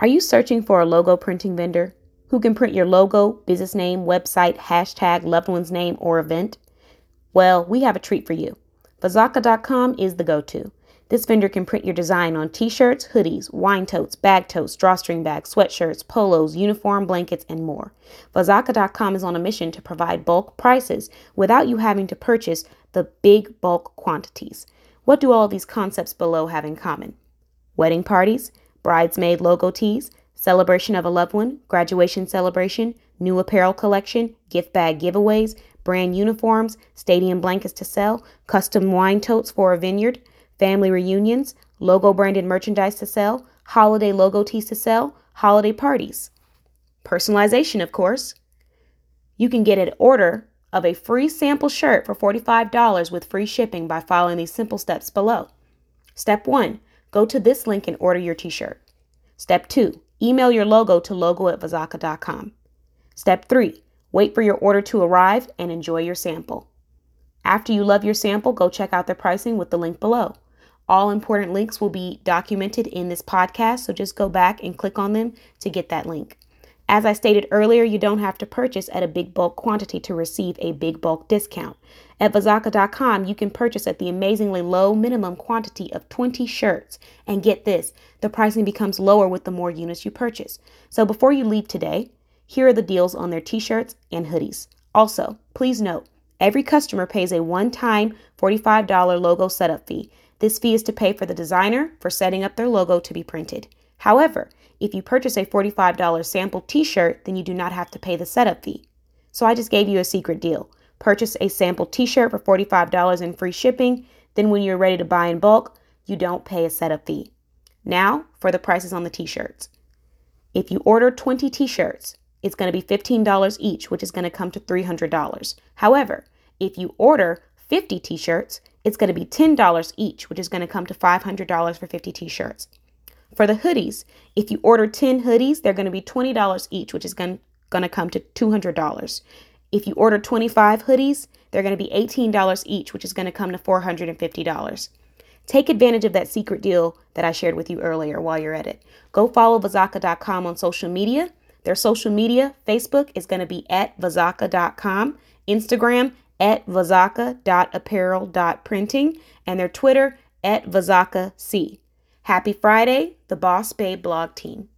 Are you searching for a logo printing vendor who can print your logo, business name, website, hashtag, loved one's name, or event? Well, we have a treat for you. Vazaka.com is the go to. This vendor can print your design on t shirts, hoodies, wine totes, bag totes, drawstring bags, sweatshirts, polos, uniform blankets, and more. Vazaka.com is on a mission to provide bulk prices without you having to purchase the big bulk quantities. What do all these concepts below have in common? Wedding parties, bridesmaid logo tees, celebration of a loved one, graduation celebration, new apparel collection, gift bag giveaways, brand uniforms, stadium blankets to sell, custom wine totes for a vineyard, family reunions, logo branded merchandise to sell, holiday logo tees to sell, holiday parties. Personalization, of course. You can get an order of a free sample shirt for $45 with free shipping by following these simple steps below. Step 1 Go to this link and order your t shirt. Step 2 Email your logo to logo at vazaka.com. Step 3 Wait for your order to arrive and enjoy your sample. After you love your sample, go check out the pricing with the link below. All important links will be documented in this podcast, so just go back and click on them to get that link. As I stated earlier, you don't have to purchase at a big bulk quantity to receive a big bulk discount. At Vazaka.com, you can purchase at the amazingly low minimum quantity of 20 shirts. And get this, the pricing becomes lower with the more units you purchase. So before you leave today, here are the deals on their t shirts and hoodies. Also, please note, every customer pays a one time $45 logo setup fee. This fee is to pay for the designer for setting up their logo to be printed. However, if you purchase a $45 sample t shirt, then you do not have to pay the setup fee. So I just gave you a secret deal. Purchase a sample t shirt for $45 in free shipping. Then, when you're ready to buy in bulk, you don't pay a setup fee. Now, for the prices on the t shirts. If you order 20 t shirts, it's going to be $15 each, which is going to come to $300. However, if you order 50 t shirts, it's going to be $10 each, which is going to come to $500 for 50 t shirts. For the hoodies, if you order 10 hoodies, they're going to be $20 each, which is going, to come to $200. If you order 25 hoodies, they're going to be $18 each, which is going to come to $450. Take advantage of that secret deal that I shared with you earlier while you're at it. Go follow Vazaka.com on social media. Their social media, Facebook is going to be at Vazaka.com, Instagram at Vazaka.apparel.printing, and their Twitter at VazakaC. Happy Friday, the Boss Babe blog team.